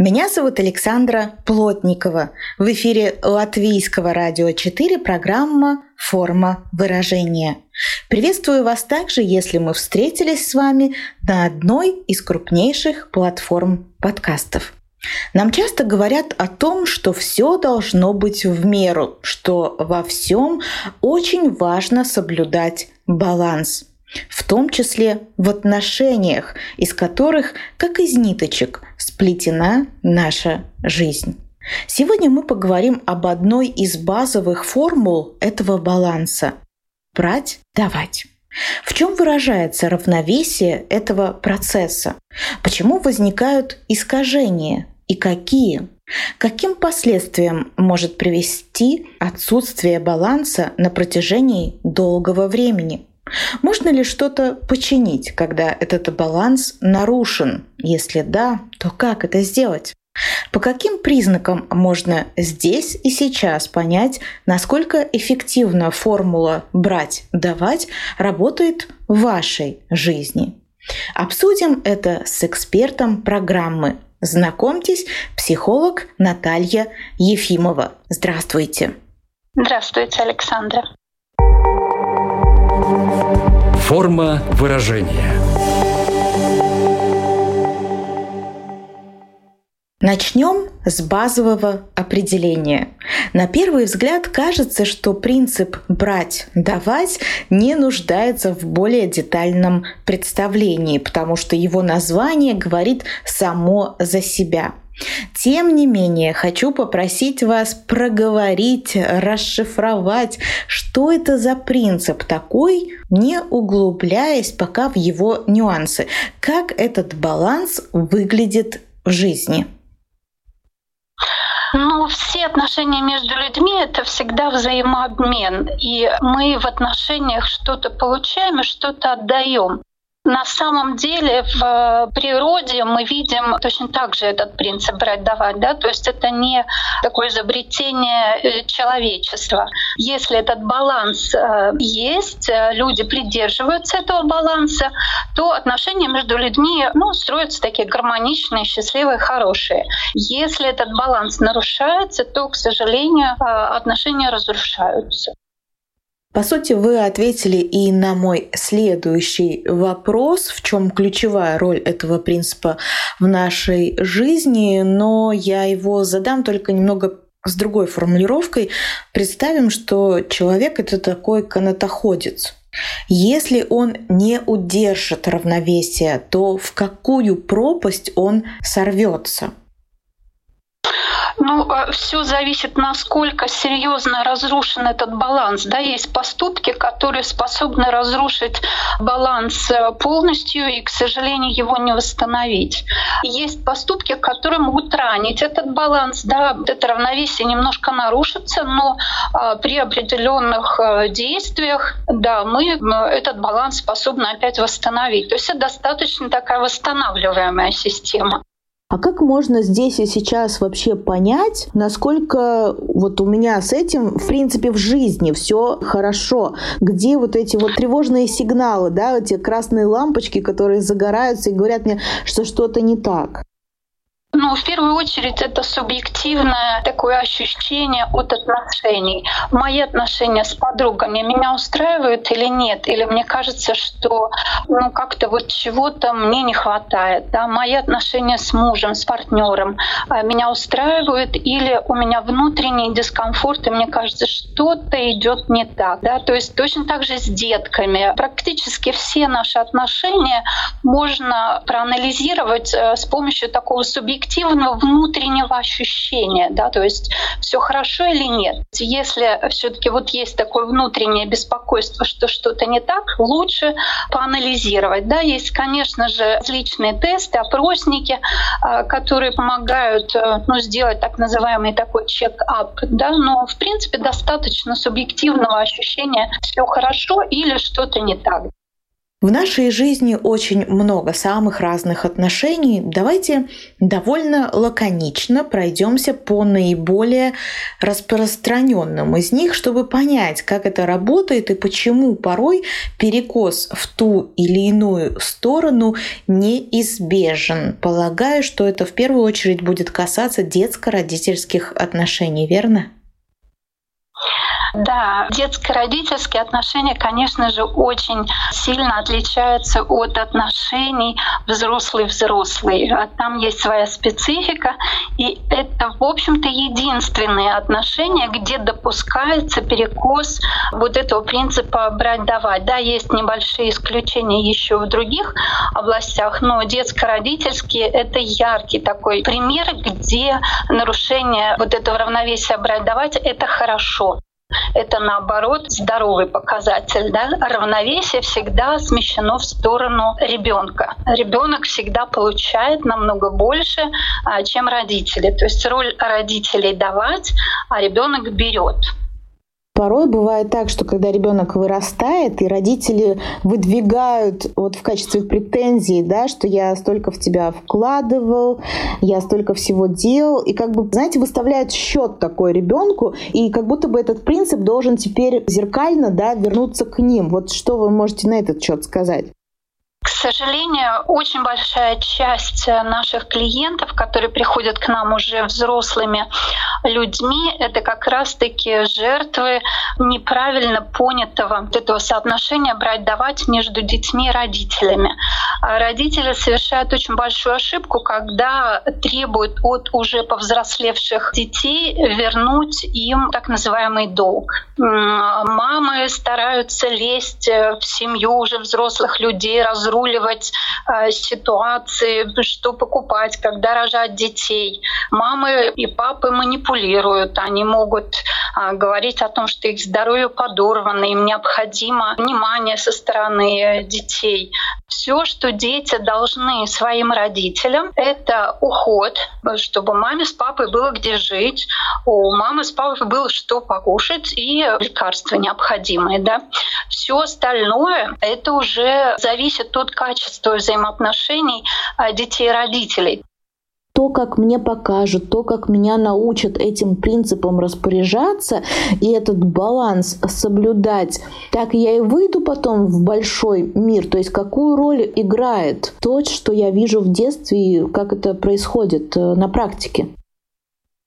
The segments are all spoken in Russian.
Меня зовут Александра Плотникова. В эфире Латвийского радио 4 программа «Форма выражения». Приветствую вас также, если мы встретились с вами на одной из крупнейших платформ подкастов. Нам часто говорят о том, что все должно быть в меру, что во всем очень важно соблюдать баланс – в том числе в отношениях, из которых, как из ниточек, сплетена наша жизнь. Сегодня мы поговорим об одной из базовых формул этого баланса – брать, давать. В чем выражается равновесие этого процесса? Почему возникают искажения и какие? Каким последствиям может привести отсутствие баланса на протяжении долгого времени? Можно ли что-то починить, когда этот баланс нарушен? Если да, то как это сделать? По каким признакам можно здесь и сейчас понять, насколько эффективно формула «брать-давать» работает в вашей жизни? Обсудим это с экспертом программы. Знакомьтесь, психолог Наталья Ефимова. Здравствуйте. Здравствуйте, Александра. Форма выражения. Начнем с базового определения. На первый взгляд кажется, что принцип «брать, давать» не нуждается в более детальном представлении, потому что его название говорит само за себя – тем не менее, хочу попросить вас проговорить, расшифровать, что это за принцип такой, не углубляясь пока в его нюансы. Как этот баланс выглядит в жизни? Ну, все отношения между людьми — это всегда взаимообмен. И мы в отношениях что-то получаем и что-то отдаем. На самом деле в э, природе мы видим точно так же этот принцип брать-давать. Да? То есть это не такое изобретение э, человечества. Если этот баланс э, есть, люди придерживаются этого баланса, то отношения между людьми ну, строятся такие гармоничные, счастливые, хорошие. Если этот баланс нарушается, то, к сожалению, отношения разрушаются. По сути, вы ответили и на мой следующий вопрос, в чем ключевая роль этого принципа в нашей жизни, но я его задам только немного с другой формулировкой. Представим, что человек это такой канатоходец. Если он не удержит равновесие, то в какую пропасть он сорвется? Ну, а все зависит, насколько серьезно разрушен этот баланс. Да, есть поступки, которые способны разрушить баланс э, полностью и, к сожалению, его не восстановить. Есть поступки, которые могут ранить этот баланс. Да, это равновесие немножко нарушится, но а, при определенных э, действиях, да, мы этот баланс способны опять восстановить. То есть это достаточно такая восстанавливаемая система. А как можно здесь и сейчас вообще понять, насколько вот у меня с этим, в принципе, в жизни все хорошо? Где вот эти вот тревожные сигналы, да, эти красные лампочки, которые загораются и говорят мне, что что-то не так? Ну, в первую очередь, это субъективное такое ощущение от отношений. Мои отношения с подругами меня устраивают или нет? Или мне кажется, что ну, как-то вот чего-то мне не хватает. Да? Мои отношения с мужем, с партнером а, меня устраивают или у меня внутренний дискомфорт, и мне кажется, что-то идет не так. Да? То есть точно так же с детками. Практически все наши отношения можно проанализировать э, с помощью такого субъективного субъективного внутреннего ощущения, да, то есть все хорошо или нет. Если все-таки вот есть такое внутреннее беспокойство, что что-то не так, лучше поанализировать. Да, есть, конечно же, различные тесты, опросники, а, которые помогают э, ну, сделать так называемый такой чек-ап, да, но в принципе достаточно субъективного ощущения все хорошо или что-то не так. В нашей жизни очень много самых разных отношений. Давайте довольно лаконично пройдемся по наиболее распространенным из них, чтобы понять, как это работает и почему порой перекос в ту или иную сторону неизбежен. Полагаю, что это в первую очередь будет касаться детско-родительских отношений, верно? Да, детско-родительские отношения, конечно же, очень сильно отличаются от отношений взрослый-взрослый. А там есть своя специфика, и это, в общем-то, единственные отношения, где допускается перекос вот этого принципа брать-давать. Да, есть небольшие исключения еще в других областях, но детско-родительские — это яркий такой пример, где нарушение вот этого равновесия брать-давать — это хорошо. Это наоборот здоровый показатель. Да? Равновесие всегда смещено в сторону ребенка. Ребенок всегда получает намного больше, а, чем родители. То есть роль родителей давать, а ребенок берет. Порой бывает так, что когда ребенок вырастает, и родители выдвигают вот в качестве претензий, да, что я столько в тебя вкладывал, я столько всего делал, и как бы, знаете, выставляют счет такой ребенку, и как будто бы этот принцип должен теперь зеркально, да, вернуться к ним. Вот что вы можете на этот счет сказать? К сожалению, очень большая часть наших клиентов, которые приходят к нам уже взрослыми людьми, это как раз-таки жертвы неправильно понятого вот этого соотношения брать-давать между детьми и родителями. А родители совершают очень большую ошибку, когда требуют от уже повзрослевших детей вернуть им так называемый долг. Мамы стараются лезть в семью уже взрослых людей, разрушить разруливать э, ситуации, что покупать, когда рожать детей. Мамы и папы манипулируют, они могут э, говорить о том, что их здоровье подорвано, им необходимо внимание со стороны детей. Все, что дети должны своим родителям, это уход, чтобы маме с папой было где жить, у мамы с папой было что покушать и лекарства необходимые. Да? Все остальное это уже зависит от качества взаимоотношений а, детей и родителей то, как мне покажут, то, как меня научат этим принципам распоряжаться и этот баланс соблюдать, так я и выйду потом в большой мир. То есть какую роль играет то, что я вижу в детстве и как это происходит э, на практике.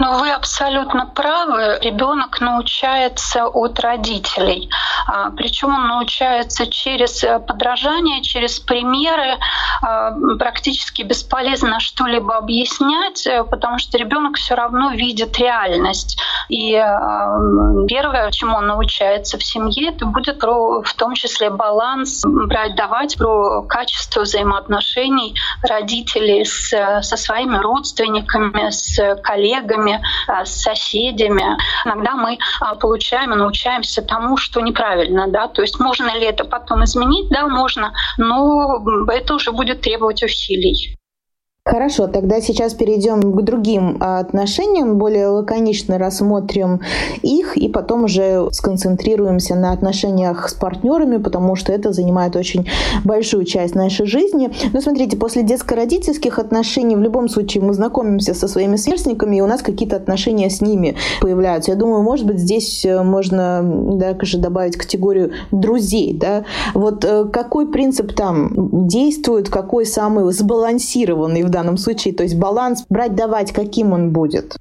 Но вы абсолютно правы. Ребенок научается от родителей. А, Причем он научается через э, подражание, через примеры. А, практически бесполезно что-либо объяснять, э, потому что ребенок все равно видит реальность. И а, первое, чему он научается в семье, это будет про, в том числе баланс брать, давать, про качество взаимоотношений родителей с, со своими родственниками, с коллегами, друзьями, а, с соседями. Иногда мы а, получаем и научаемся тому, что неправильно. Да? То есть можно ли это потом изменить? Да, можно, но это уже будет требовать усилий. Хорошо, тогда сейчас перейдем к другим а, отношениям, более лаконично рассмотрим их и потом уже сконцентрируемся на отношениях с партнерами, потому что это занимает очень большую часть нашей жизни. Но смотрите, после детско-родительских отношений в любом случае мы знакомимся со своими сверстниками, и у нас какие-то отношения с ними появляются. Я думаю, может быть, здесь э, можно даже добавить категорию друзей. Да? Вот э, какой принцип там действует, какой самый сбалансированный в данном случае, то есть баланс брать-давать, каким он будет?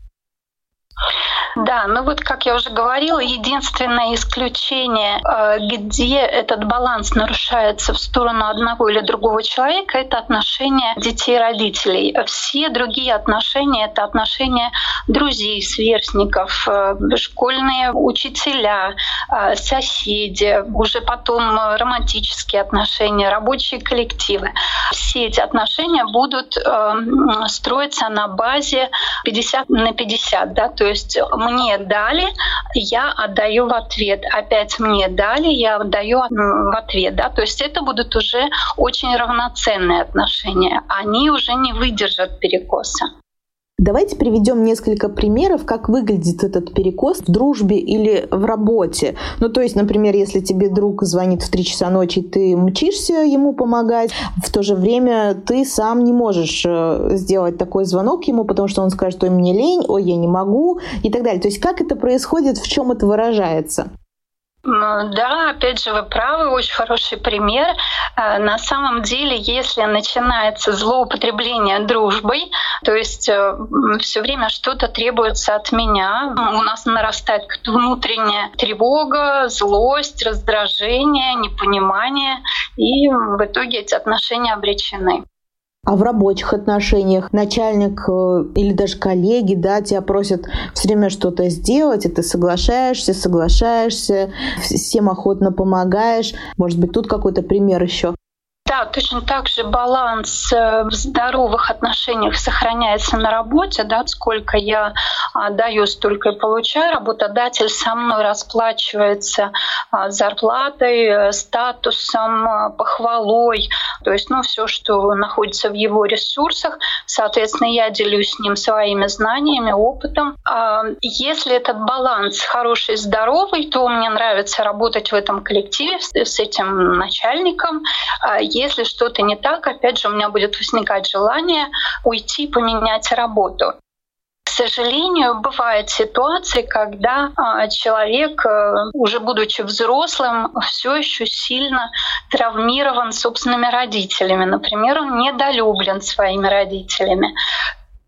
Да, ну вот, как я уже говорила, единственное исключение, э, где этот баланс нарушается в сторону одного или другого человека, это отношения детей-родителей. Все другие отношения — это отношения друзей, сверстников, э, школьные учителя, э, соседи, уже потом романтические отношения, рабочие коллективы. Все эти отношения будут строиться на базе 50 на 50, да, то есть мне дали, я отдаю в ответ. Опять мне дали, я отдаю в ответ. Да? То есть это будут уже очень равноценные отношения. Они уже не выдержат перекоса. Давайте приведем несколько примеров, как выглядит этот перекос в дружбе или в работе. Ну, то есть, например, если тебе друг звонит в 3 часа ночи, ты мчишься ему помогать, в то же время ты сам не можешь э, сделать такой звонок ему, потому что он скажет, ой, мне лень, ой, я не могу и так далее. То есть, как это происходит, в чем это выражается? Да, опять же, вы правы, очень хороший пример. Э, на самом деле, если начинается злоупотребление дружбой, то есть э, все время что-то требуется от меня, у нас нарастает внутренняя тревога, злость, раздражение, непонимание, и в итоге эти отношения обречены. А в рабочих отношениях начальник э, или даже коллеги, да, тебя просят все время что-то сделать, и ты соглашаешься, соглашаешься, всем охотно помогаешь. Может быть, тут какой-то пример еще? Да, точно так же баланс э, в здоровых отношениях сохраняется на работе, да, сколько я а, даю, столько и получаю. Работодатель со мной расплачивается а, зарплатой, э, статусом, а, похвалой, то есть ну, все, что находится в его ресурсах. Соответственно, я делюсь с ним своими знаниями, опытом. Если этот баланс хороший, здоровый, то мне нравится работать в этом коллективе с этим начальником. Если что-то не так, опять же, у меня будет возникать желание уйти, поменять работу. К сожалению, бывают ситуации, когда а, человек, э, уже будучи взрослым, все еще сильно травмирован собственными родителями. Например, он недолюблен своими родителями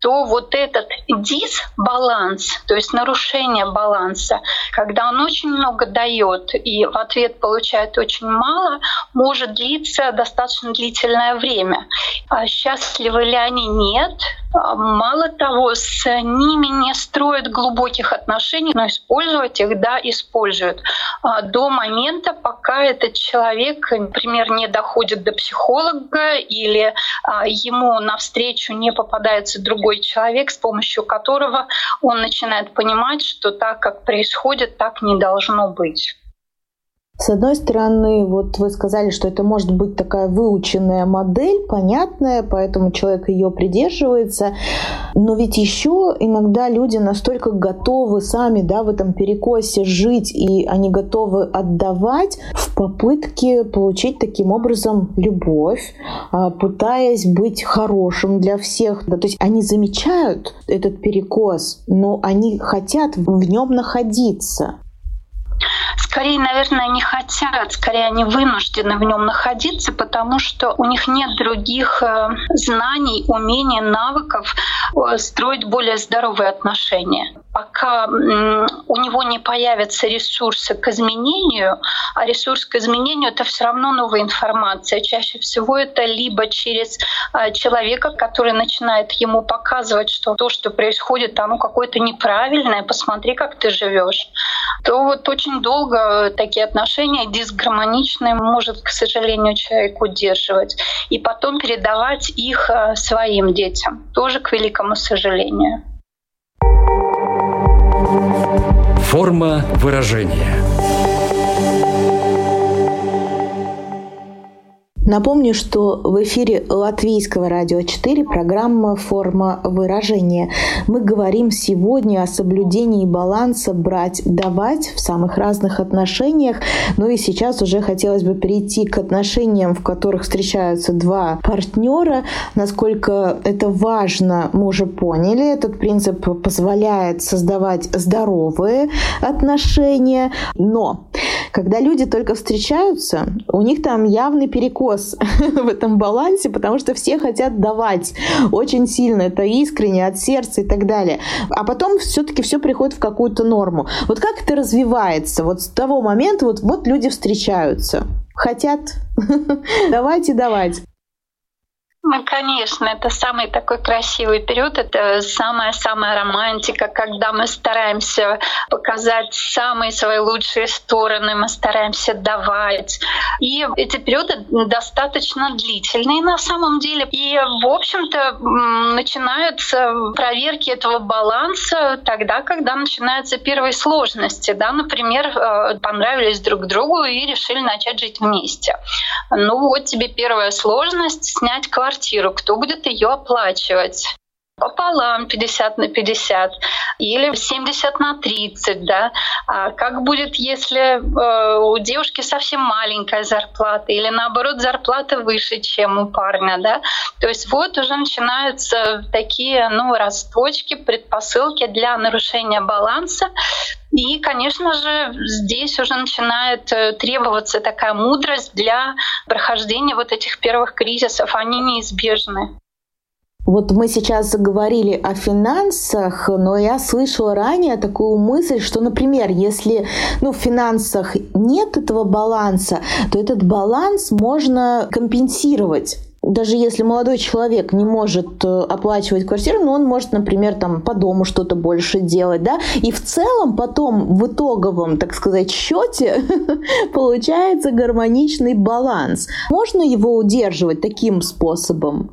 то вот этот дисбаланс, то есть нарушение баланса, когда он очень много дает и в ответ получает очень мало, может длиться достаточно длительное время. А счастливы ли они? Нет. А мало того, с ними не строят глубоких отношений, но использовать их, да, используют. А до момента, пока этот человек, например, не доходит до психолога или а, ему навстречу не попадается другой человек, с помощью которого он начинает понимать, что так, как происходит, так не должно быть. С одной стороны, вот вы сказали, что это может быть такая выученная модель, понятная, поэтому человек ее придерживается. Но ведь еще иногда люди настолько готовы сами да, в этом перекосе жить, и они готовы отдавать в попытке получить таким образом любовь, а, пытаясь быть хорошим для всех. Да, то есть они замечают этот перекос, но они хотят в нем находиться скорее, наверное, не хотят, скорее они вынуждены в нем находиться, потому что у них нет других э, знаний, умений, навыков э, строить более здоровые отношения пока у него не появятся ресурсы к изменению, а ресурс к изменению это все равно новая информация. Чаще всего это либо через а, человека, который начинает ему показывать, что то, что происходит, оно какое-то неправильное, посмотри, как ты живешь. То вот очень долго такие отношения дисгармоничные может, к сожалению, человек удерживать. И потом передавать их а, своим детям. Тоже к великому сожалению. Форма выражения. Напомню, что в эфире Латвийского радио 4 программа «Форма выражения». Мы говорим сегодня о соблюдении баланса брать-давать в самых разных отношениях. Ну и сейчас уже хотелось бы перейти к отношениям, в которых встречаются два партнера. Насколько это важно, мы уже поняли. Этот принцип позволяет создавать здоровые отношения. Но когда люди только встречаются, у них там явный перекос в этом балансе, потому что все хотят давать очень сильно, это искренне, от сердца и так далее. А потом все-таки все приходит в какую-то норму. Вот как это развивается? Вот с того момента вот, вот люди встречаются, хотят давать и давать. Ну, конечно, это самый такой красивый период, это самая-самая романтика, когда мы стараемся показать самые свои лучшие стороны, мы стараемся давать. И эти периоды достаточно длительные на самом деле. И, в общем-то, начинаются проверки этого баланса тогда, когда начинаются первые сложности. Да? Например, э, понравились друг другу и решили начать жить вместе. Ну вот тебе первая сложность — снять квартиру квартиру, кто будет ее оплачивать? Пополам 50 на 50 или 70 на 30, да. А как будет, если э, у девушки совсем маленькая зарплата или наоборот зарплата выше, чем у парня, да. То есть вот уже начинаются такие, ну, росточки, предпосылки для нарушения баланса. И, конечно же, здесь уже начинает э, требоваться такая мудрость для прохождения вот этих первых кризисов. Они неизбежны. Вот мы сейчас заговорили о финансах, но я слышала ранее такую мысль, что, например, если ну, в финансах нет этого баланса, то этот баланс можно компенсировать даже если молодой человек не может э, оплачивать квартиру, но он может, например, там по дому что-то больше делать, да, и в целом потом в итоговом, так сказать, счете получается гармоничный баланс. Можно его удерживать таким способом?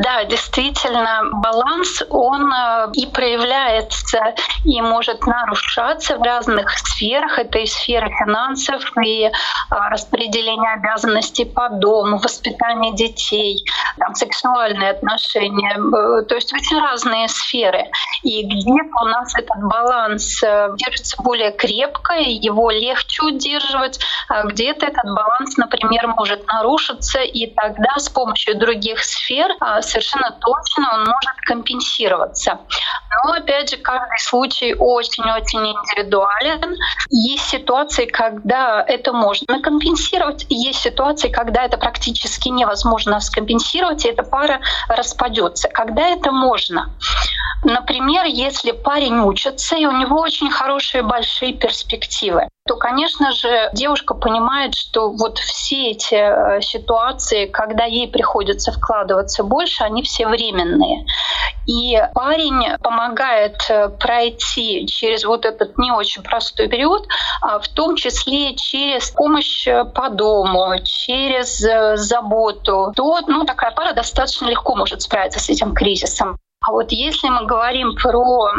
Да, действительно, баланс, он э, и проявляется, и может нарушаться в разных сферах. Это и сфера финансов, и а, распределение обязанностей по дому, воспитание детей, там, сексуальные отношения. Э, то есть очень разные сферы. И где-то у нас этот баланс э, держится более крепко, его легче удерживать, а где-то этот баланс, например, может нарушиться, и тогда с помощью других сфер а, совершенно точно он может компенсироваться. Но опять же, каждый случай очень-очень индивидуален. Есть ситуации, когда это можно компенсировать, есть ситуации, когда это практически невозможно скомпенсировать, и эта пара распадется. Когда это можно? Например, если парень учится, и у него очень хорошие большие перспективы то, конечно же, девушка понимает, что вот все эти э, ситуации, когда ей приходится вкладываться больше, они все временные. И парень помогает э, пройти через вот этот не очень простой период, а в том числе через помощь э, по дому, через заботу, то ну, такая пара достаточно легко может справиться с этим кризисом. А вот если мы говорим про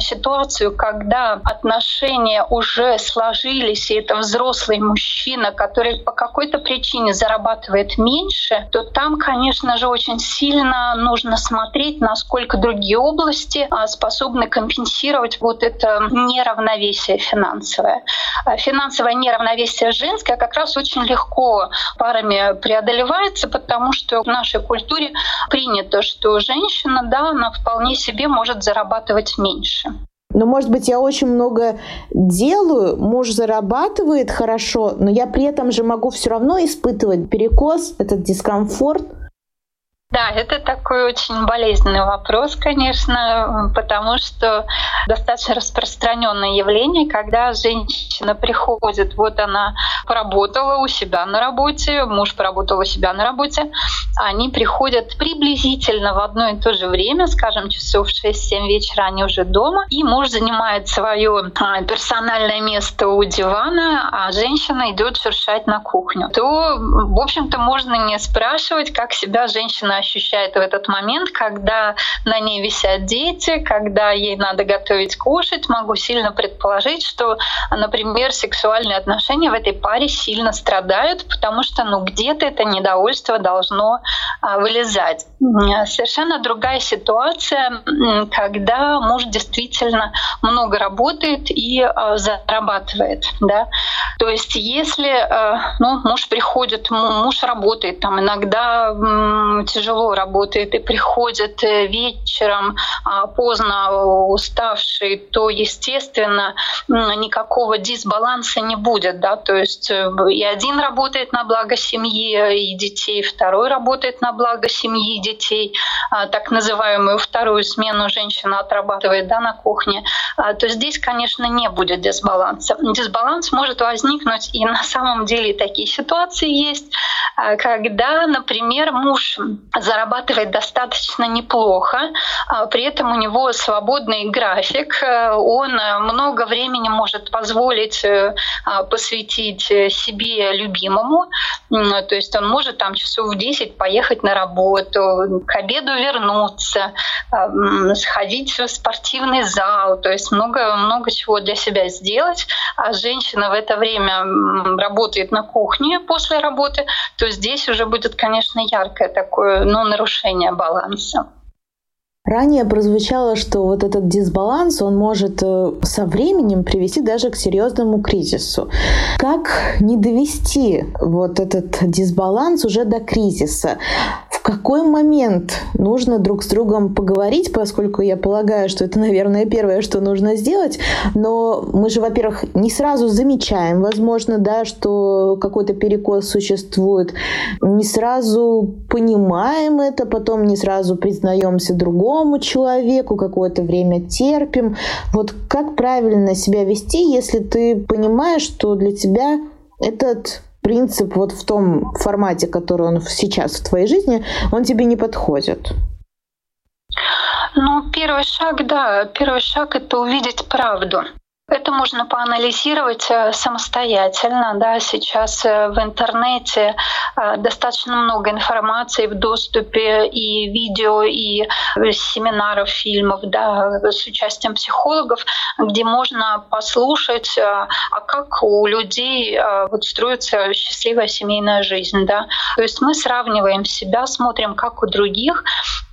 ситуацию, когда отношения уже сложились, и это взрослый мужчина, который по какой-то причине зарабатывает меньше, то там, конечно же, очень сильно нужно смотреть, насколько другие области а, способны компенсировать вот это неравновесие финансовое. А финансовое неравновесие женское как раз очень легко парами преодолевается, потому что в нашей культуре принято, что женщина, да, она вполне себе может зарабатывать меньше. Но, может быть, я очень много делаю, муж зарабатывает хорошо, но я при этом же могу все равно испытывать перекос, этот дискомфорт. Да, это такой очень болезненный вопрос, конечно, потому что достаточно распространенное явление, когда женщина приходит, вот она поработала у себя на работе, муж поработал у себя на работе, они приходят приблизительно в одно и то же время, скажем, часов 6-7 вечера они уже дома, и муж занимает свое а, персональное место у дивана, а женщина идет шуршать на кухню. То, в общем-то, можно не спрашивать, как себя женщина ощущает в этот момент, когда на ней висят дети, когда ей надо готовить кушать. Могу сильно предположить, что, например, сексуальные отношения в этой паре сильно страдают, потому что ну, где-то это недовольство должно а, вылезать. Совершенно другая ситуация, когда муж действительно много работает и а, зарабатывает. Да? То есть если а, ну, муж приходит, муж работает, там иногда тяжело тяжело работает и приходит э, вечером а, поздно уставший, то, естественно, никакого дисбаланса не будет. Да? То есть э, и один работает на благо семьи и детей, второй работает на благо семьи и детей, а, так называемую вторую смену женщина отрабатывает да, на кухне, а, то здесь, конечно, не будет дисбаланса. Дисбаланс может возникнуть, и на самом деле такие ситуации есть, когда, например, муж зарабатывает достаточно неплохо, а при этом у него свободный график, э, он много времени может позволить э, а, посвятить себе любимому, то есть он может там часов в 10 поехать на работу, к обеду вернуться, а, сходить в спортивный зал, то есть много, много чего для себя сделать, а женщина в это время работает на кухне после работы, то здесь уже будет, конечно, яркое такое ну, нарушение баланса. Ранее прозвучало, что вот этот дисбаланс, он может э, со временем привести даже к серьезному кризису. Как не довести вот этот дисбаланс уже до кризиса? В какой момент нужно друг с другом поговорить, поскольку я полагаю, что это, наверное, первое, что нужно сделать, но мы же, во-первых, не сразу замечаем, возможно, да, что какой-то перекос существует, не сразу понимаем это, потом не сразу признаемся другому, другому человеку, какое-то время терпим. Вот как правильно себя вести, если ты понимаешь, что для тебя этот принцип вот в том формате, который он сейчас в твоей жизни, он тебе не подходит? Ну, первый шаг, да, первый шаг — это увидеть правду. Это можно поанализировать э, самостоятельно. Да. Сейчас э, в интернете э, достаточно много информации в доступе и видео, и семинаров, фильмов да, с участием психологов, где можно послушать, а как у людей вот строится счастливая семейная жизнь. Да. То есть мы сравниваем себя, смотрим, как у других,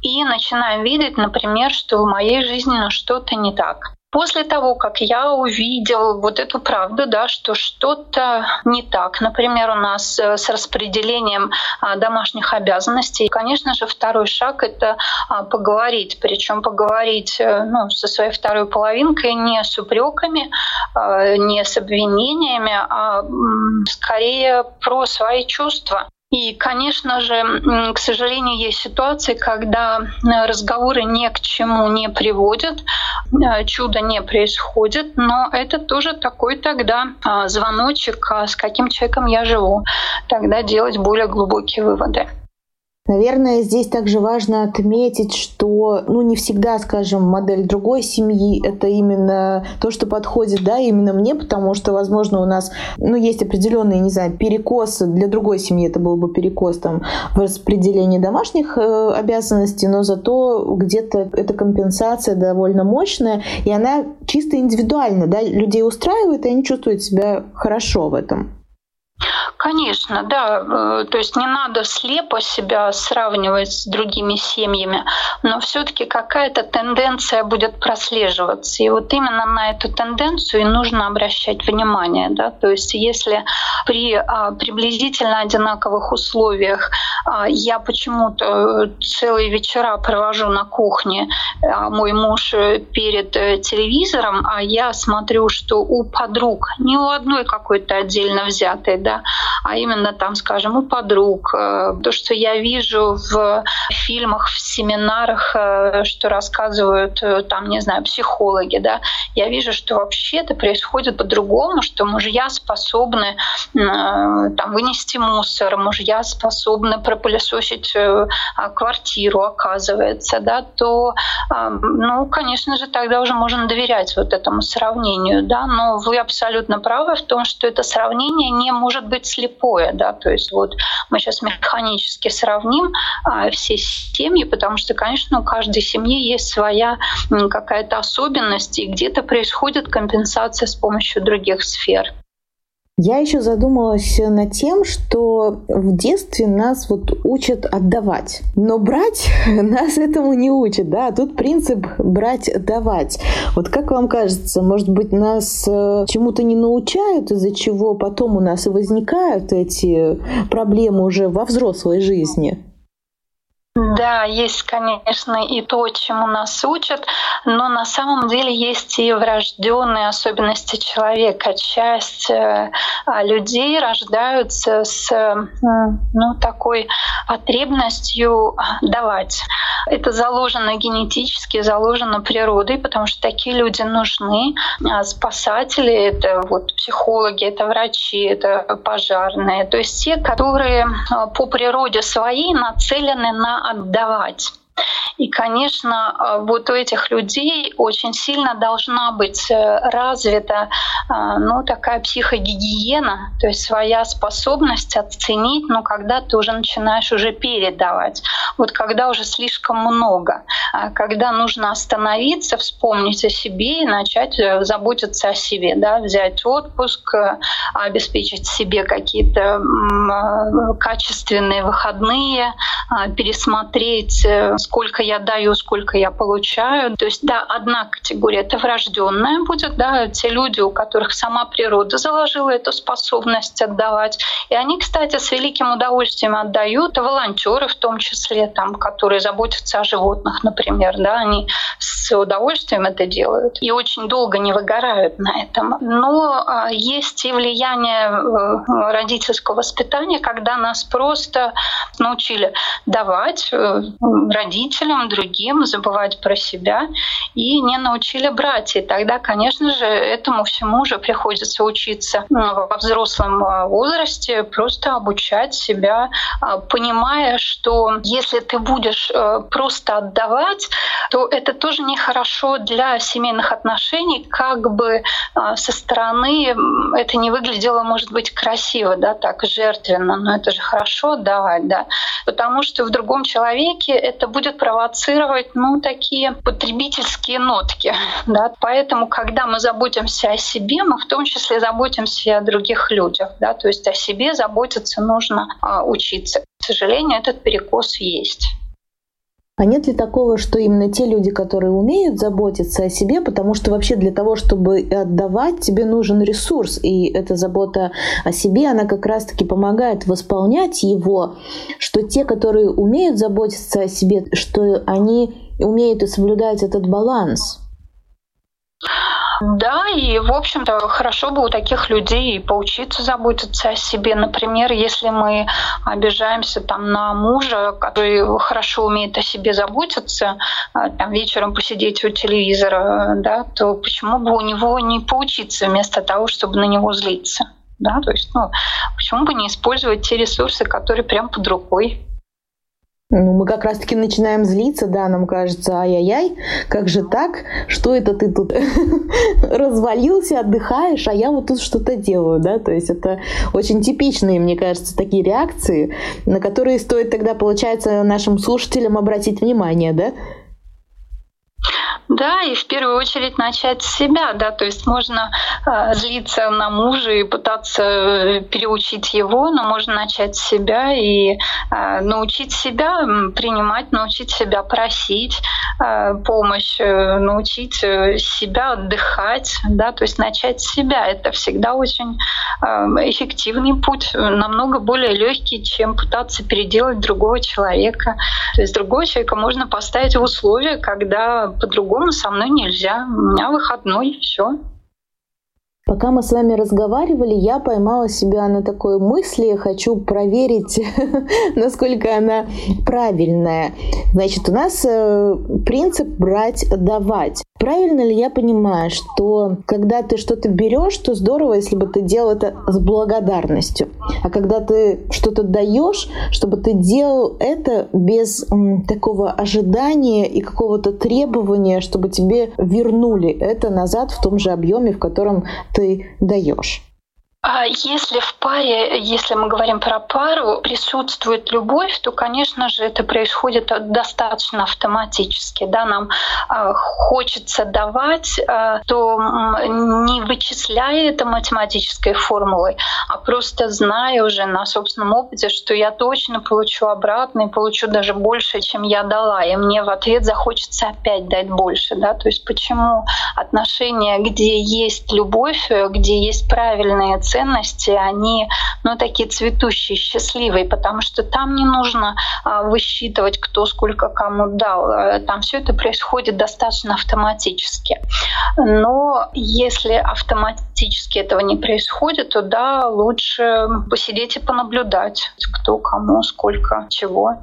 и начинаем видеть, например, что в моей жизни что-то не так. После того, как я увидел вот эту правду, да, что что-то не так, например, у нас э, с распределением а, домашних обязанностей, конечно же, второй шаг — это а, поговорить, причем поговорить э, ну, со своей второй половинкой не с упреками, а, не с обвинениями, а скорее про свои чувства. И, конечно же, к сожалению, есть ситуации, когда э, разговоры ни к чему не приводят, э, чудо не происходит, но это тоже такой тогда а, звоночек, а с каким человеком я живу, тогда делать более глубокие выводы. Наверное, здесь также важно отметить, что ну, не всегда, скажем, модель другой семьи — это именно то, что подходит да, именно мне, потому что, возможно, у нас ну, есть определенные, не знаю, перекосы. Для другой семьи это был бы перекос там, в распределении домашних э, обязанностей, но зато где-то эта компенсация довольно мощная, и она чисто индивидуальна. Да? Людей устраивает, и они чувствуют себя хорошо в этом. Конечно, да. Э, то есть не надо слепо себя сравнивать с другими семьями, но все-таки какая-то тенденция будет прослеживаться. И вот именно на эту тенденцию и нужно обращать внимание. Да? То есть если при а, приблизительно одинаковых условиях а, я почему-то целые вечера провожу на кухне, а мой муж перед э, телевизором, а я смотрю, что у подруг, не у одной какой-то отдельно взятой, да, а именно там, скажем, у подруг. Э, то, что я вижу в фильмах, в семинарах, э, что рассказывают э, там, не знаю, психологи, да, я вижу, что вообще это происходит по-другому, что мужья способны там, вынести мусор, мужья способны пропылесосить квартиру, оказывается, да, то, ну, конечно же, тогда уже можно доверять вот этому сравнению, да, но вы абсолютно правы в том, что это сравнение не может быть слепое, да, то есть вот мы сейчас механически сравним а, все семьи, потому что, конечно, у каждой семьи есть своя какая-то особенность, и где-то происходит компенсация с помощью других сфер. Я еще задумалась над тем, что в детстве нас вот учат отдавать, но брать нас этому не учат, да, тут принцип брать-давать. Вот как вам кажется, может быть, нас э, чему-то не научают, из-за чего потом у нас и возникают эти проблемы уже во взрослой жизни? Да, есть, конечно, и то, чему нас учат, но на самом деле есть и врожденные особенности человека. Часть э, а, людей рождаются с ну, такой потребностью давать. Это заложено генетически, заложено природой, потому что такие люди нужны. А спасатели — это вот психологи, это врачи, это пожарные. То есть те, которые а, по природе своей нацелены на отдавать. И, конечно, а, вот у этих людей очень сильно должна быть э, развита а, ну, такая психогигиена, то есть своя способность оценить, но когда ты уже начинаешь уже передавать. Вот когда уже слишком много, а когда нужно остановиться, вспомнить о себе и начать э, заботиться о себе, да, взять отпуск, э, обеспечить себе какие-то качественные выходные, пересмотреть, сколько я даю, сколько я получаю. То есть, да, одна категория — это врожденная будет, да, те люди, у которых сама природа заложила эту способность отдавать. И они, кстати, с великим удовольствием отдают, волонтеры в том числе, там, которые заботятся о животных, например, да, они с удовольствием это делают и очень долго не выгорают на этом. Но а, есть и влияние э, родительского воспитания, когда нас просто научили давать э, родителям, другим, забывать про себя и не научили брать. И тогда, конечно же, этому всему уже приходится учиться во взрослом э, возрасте, просто обучать себя, понимая, что если ты будешь просто отдавать, то это тоже нехорошо для семейных отношений, как бы со стороны это не выглядело, может быть, красиво, да, так жертвенно, но это же хорошо давать, да, потому что в другом человеке это будет провоцировать, ну, такие потребительские нотки, да, поэтому, когда мы заботимся о себе, мы в том числе заботимся и о других людях, да, то есть о себе заботиться нужно а, учиться. К сожалению, этот перекос есть. А нет ли такого, что именно те люди, которые умеют заботиться о себе, потому что вообще для того, чтобы отдавать, тебе нужен ресурс, и эта забота о себе, она как раз-таки помогает восполнять его, что те, которые умеют заботиться о себе, что они умеют и соблюдать этот баланс? Да, и, в общем-то, хорошо бы у таких людей поучиться заботиться о себе. Например, если мы обижаемся там на мужа, который хорошо умеет о себе заботиться, а, там вечером посидеть у телевизора, да, то почему бы у него не поучиться вместо того, чтобы на него злиться? Да, то есть, ну, почему бы не использовать те ресурсы, которые прям под рукой? Ну, мы как раз-таки начинаем злиться, да, нам кажется, ай-яй-яй, как же так? Что это ты тут развалился, отдыхаешь, а я вот тут что-то делаю, да? То есть это очень типичные, мне кажется, такие реакции, на которые стоит тогда, получается, нашим слушателям обратить внимание, да? Да, и в первую очередь начать с себя, да, то есть можно э, злиться на мужа и пытаться э, переучить его, но можно начать с себя и э, научить себя принимать, научить себя просить э, помощь, научить э, себя отдыхать, да, то есть начать с себя. Это всегда очень э, эффективный путь, намного более легкий, чем пытаться переделать другого человека. То есть другого человека можно поставить в условия, когда по-другому по со мной нельзя, у меня выходной, все. Пока мы с вами разговаривали, я поймала себя на такой мысли, хочу проверить, насколько она правильная. Значит, у нас э, принцип брать-давать. Правильно ли я понимаю, что когда ты что-то берешь, то здорово, если бы ты делал это с благодарностью. А когда ты что-то даешь, чтобы ты делал это без м, такого ожидания и какого-то требования, чтобы тебе вернули это назад в том же объеме, в котором ты даешь. А если в паре, если мы говорим про пару, присутствует любовь, то, конечно же, это происходит достаточно автоматически. Да? Нам э, хочется давать, э, то не вычисляя это математической формулой, а просто зная уже на собственном опыте, что я точно получу обратно и получу даже больше, чем я дала. И мне в ответ захочется опять дать больше. Да? То есть почему отношения, где есть любовь, где есть правильные ценности, они ну, такие цветущие, счастливые, потому что там не нужно а, высчитывать, кто сколько кому дал. Э, там все это происходит достаточно автоматически. Но если автоматически этого не происходит, то да, лучше посидеть и понаблюдать, кто кому сколько чего,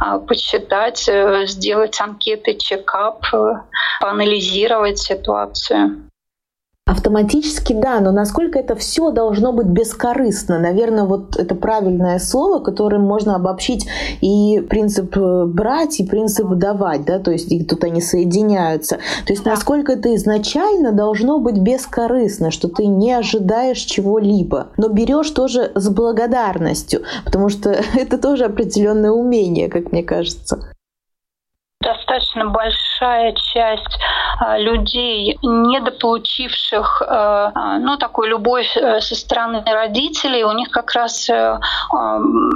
а, почитать, э, сделать анкеты, чекап, э, поанализировать ситуацию. Автоматически да, но насколько это все должно быть бескорыстно? Наверное, вот это правильное слово, которым можно обобщить и принцип э, брать, и принцип давать, да, то есть тут они соединяются. То есть насколько это изначально должно быть бескорыстно, что ты не ожидаешь чего-либо, но берешь тоже с благодарностью, потому что это тоже определенное умение, как мне кажется достаточно большая часть а, людей, недополучивших а, а, ну, такую любовь э, со стороны родителей, у них как раз э,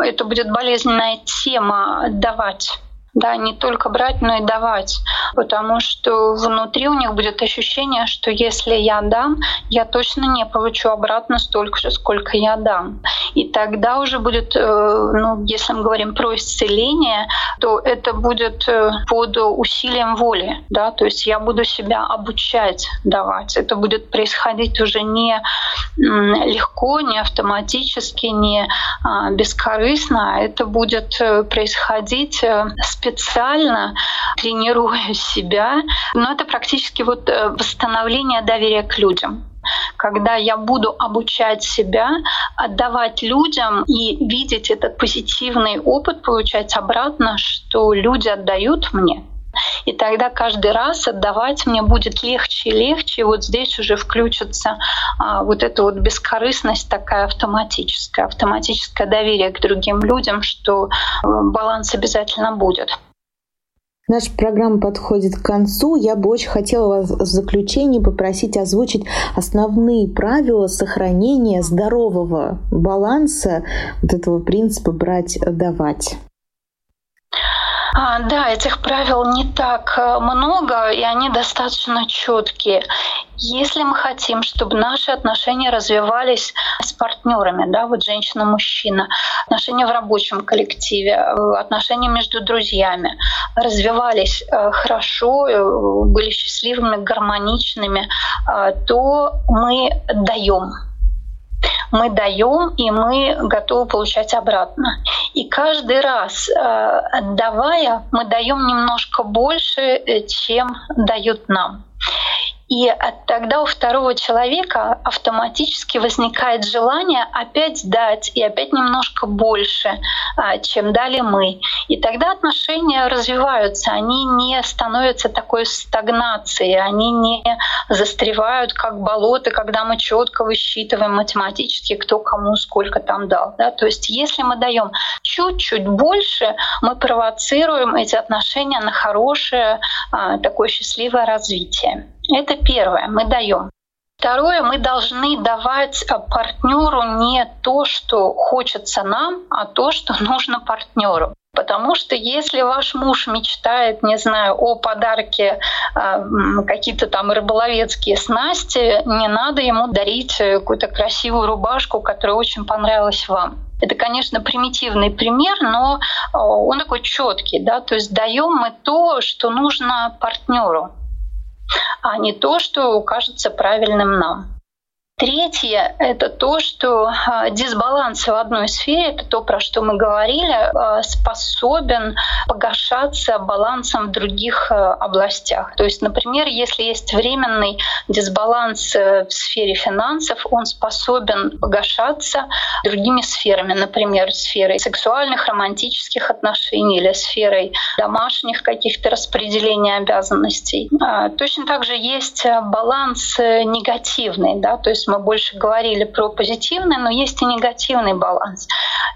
это будет болезненная тема давать да, не только брать, но и давать. Потому что внутри у них будет ощущение, что если я дам, я точно не получу обратно столько же, сколько я дам. И тогда уже будет, э, ну, если мы говорим про исцеление, то это будет э, под усилием воли. Да? То есть я буду себя обучать давать. Это будет происходить уже не легко, не автоматически, не а, бескорыстно, а это будет э, происходить с специально тренируя себя, но это практически вот э, восстановление доверия к людям. Когда я буду обучать себя, отдавать людям и видеть этот позитивный опыт, получать обратно, что люди отдают мне, и тогда каждый раз отдавать мне будет легче и легче. И вот здесь уже включится а, вот эта вот бескорыстность такая автоматическая, автоматическое доверие к другим людям, что а, баланс обязательно будет. Наша программа подходит к концу. Я бы очень хотела вас в заключении попросить озвучить основные правила сохранения здорового баланса вот этого принципа брать-давать. А, да, этих правил не так э, много, и они достаточно четкие. Если мы хотим, чтобы наши отношения развивались с партнерами, да, вот женщина-мужчина, отношения в рабочем коллективе, э, отношения между друзьями развивались э, хорошо, были счастливыми, гармоничными, то мы даем мы даем, и мы готовы получать обратно. И каждый раз, э, отдавая, мы даем немножко больше, э, чем дают нам. И тогда у второго человека автоматически возникает желание опять дать и опять немножко больше, а, чем дали мы. И тогда отношения развиваются, они не становятся такой стагнацией, они не застревают как болото, когда мы четко высчитываем математически, кто кому сколько там дал. Да? То есть если мы даем чуть-чуть больше, мы провоцируем эти отношения на хорошее, а, такое счастливое развитие. Это первое, мы даем. Второе, мы должны давать а, партнеру не то, что хочется нам, а то, что нужно партнеру. Потому что если ваш муж мечтает, не знаю, о подарке э, какие-то там рыболовецкие снасти, не надо ему дарить э, какую-то красивую рубашку, которая очень понравилась вам. Это, конечно, примитивный пример, но он такой четкий, да, то есть даем мы то, что нужно партнеру а не то, что кажется правильным нам. Третье — это то, что а, дисбаланс в одной сфере, это то, про что мы говорили, а, способен погашаться балансом в других а, областях. То есть, например, если есть временный дисбаланс э, в сфере финансов, он способен погашаться другими сферами, например, сферой сексуальных, романтических отношений или сферой домашних каких-то распределений обязанностей. Точно так же есть баланс э, негативный, да, то есть мы больше говорили про позитивный, но есть и негативный баланс.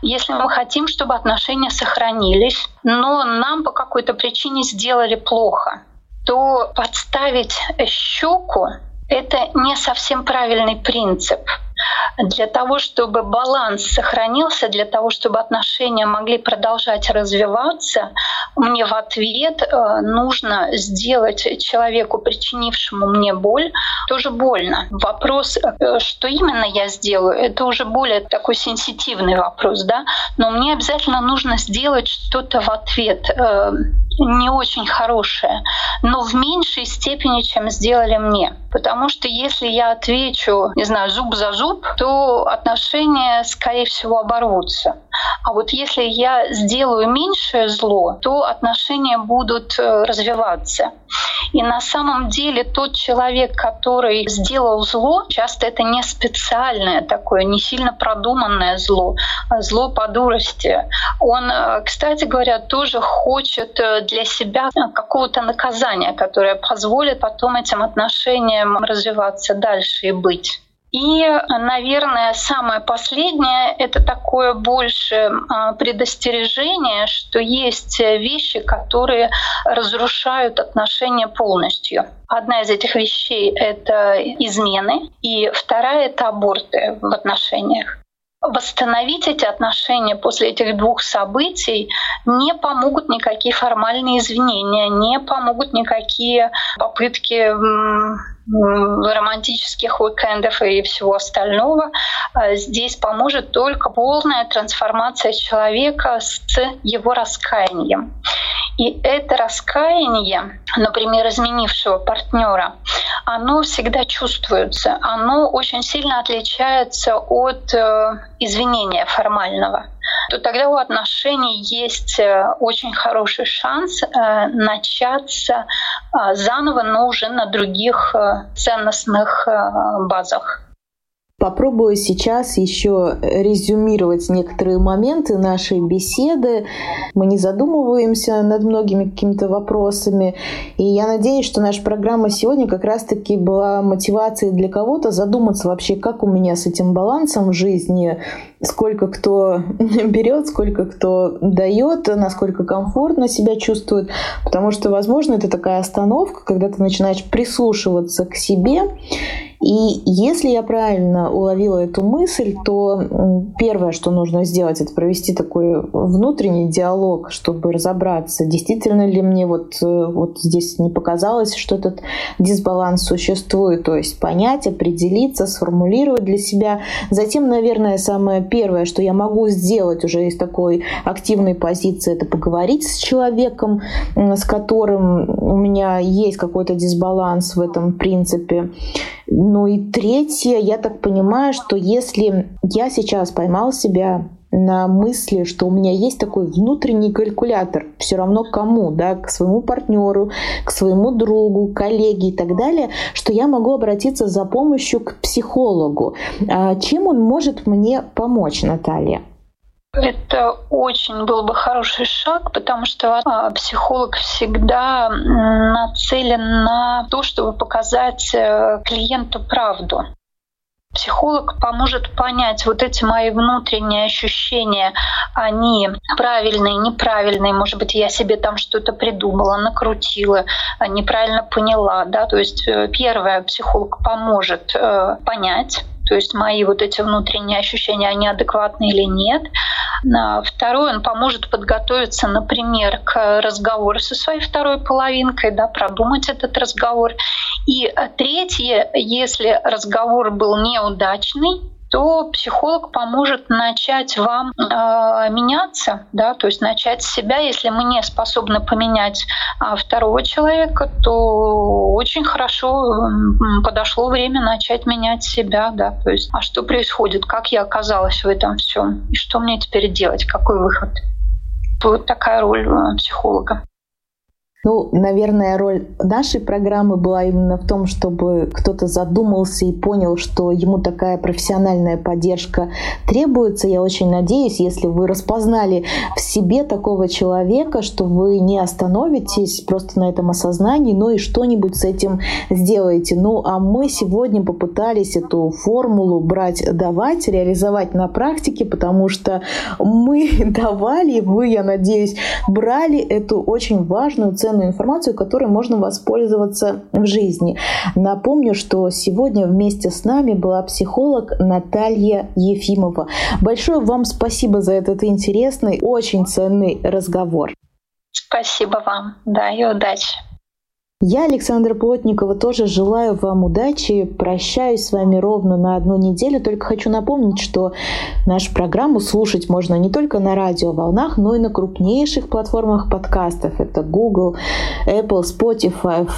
Если мы хотим, чтобы отношения сохранились, но нам по какой-то причине сделали плохо, то подставить щеку это не совсем правильный принцип. Для того, чтобы баланс сохранился, для того, чтобы отношения могли продолжать развиваться, мне в ответ э, нужно сделать человеку, причинившему мне боль, тоже больно. Вопрос, э, что именно я сделаю, это уже более такой сенситивный вопрос, да, но мне обязательно нужно сделать что-то в ответ э, не очень хорошее, но в меньшей степени, чем сделали мне. Потому что если я отвечу, не знаю, зуб за зуб, то отношения, скорее всего, оборвутся. А вот если я сделаю меньшее зло, то отношения будут э, развиваться. И на самом деле тот человек, который сделал зло, часто это не специальное такое, не сильно продуманное зло, а зло по дурости. Он, э, кстати говоря, тоже хочет э, для себя какого-то наказания, которое позволит потом этим отношениям развиваться дальше и быть. И, наверное, самое последнее — это такое больше а, предостережение, что есть вещи, которые разрушают отношения полностью. Одна из этих вещей — это измены, и вторая — это аборты в отношениях восстановить эти отношения после этих двух событий не помогут никакие формальные извинения, не помогут никакие попытки романтических уикендов и всего остального. А здесь поможет только полная трансформация человека с его раскаянием. И это раскаяние, например, изменившего партнера, оно всегда чувствуется, оно очень сильно отличается от э, извинения формального то тогда у отношений есть э, очень хороший шанс э, начаться заново, но уже на других ценностных базах. Попробую сейчас еще резюмировать некоторые моменты нашей беседы. Мы не задумываемся над многими какими-то вопросами. И я надеюсь, что наша программа сегодня как раз-таки была мотивацией для кого-то задуматься вообще, как у меня с этим балансом в жизни, сколько кто берет, сколько кто дает, насколько комфортно себя чувствует. Потому что, возможно, это такая остановка, когда ты начинаешь прислушиваться к себе и если я правильно уловила эту мысль, то первое, что нужно сделать, это провести такой внутренний диалог, чтобы разобраться, действительно ли мне вот, э, вот здесь не показалось, что этот дисбаланс существует, то есть понять, определиться, сформулировать для себя. Затем, наверное, самое первое, что я могу сделать уже из такой активной позиции, это поговорить с человеком, с которым у меня есть какой-то дисбаланс в этом принципе. Ну и третье, я так понимаю, что если я сейчас поймал себя на мысли, что у меня есть такой внутренний калькулятор, все равно кому, да, к своему партнеру, к своему другу, коллеге и так далее, что я могу обратиться за помощью к психологу. А чем он может мне помочь, Наталья? Это очень был бы хороший шаг, потому что а, психолог всегда нацелен на то, чтобы показать э, клиенту правду. Психолог поможет понять вот эти мои внутренние ощущения, они правильные, неправильные, может быть, я себе там что-то придумала, накрутила, неправильно поняла, да, то есть э, первое, психолог поможет э, понять, то есть мои вот эти внутренние ощущения, они адекватны или нет. Второе, он поможет подготовиться, например, к разговору со своей второй половинкой, да, продумать этот разговор. И третье, если разговор был неудачный, то психолог поможет начать вам э, меняться, да, то есть начать себя. Если мы не способны поменять э, второго человека, то очень хорошо э, подошло время начать менять себя, да, то есть, а что происходит, как я оказалась в этом всем, и что мне теперь делать, какой выход. Вот такая роль э, психолога. Ну, наверное, роль нашей программы была именно в том, чтобы кто-то задумался и понял, что ему такая профессиональная поддержка требуется. Я очень надеюсь, если вы распознали в себе такого человека, что вы не остановитесь просто на этом осознании, но и что-нибудь с этим сделаете. Ну, а мы сегодня попытались эту формулу брать, давать, реализовать на практике, потому что мы давали, вы, я надеюсь, брали эту очень важную цель ценную информацию, которой можно воспользоваться в жизни. Напомню, что сегодня вместе с нами была психолог Наталья Ефимова. Большое вам спасибо за этот интересный, очень ценный разговор. Спасибо вам. Да, и удачи. Я, Александра Плотникова, тоже желаю вам удачи. Прощаюсь с вами ровно на одну неделю. Только хочу напомнить, что нашу программу слушать можно не только на радиоволнах, но и на крупнейших платформах подкастов. Это Google, Apple, Spotify,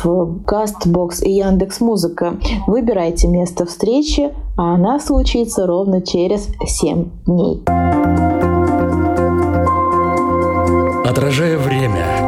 CastBox и Яндекс Музыка. Выбирайте место встречи, а она случится ровно через 7 дней. Отражая время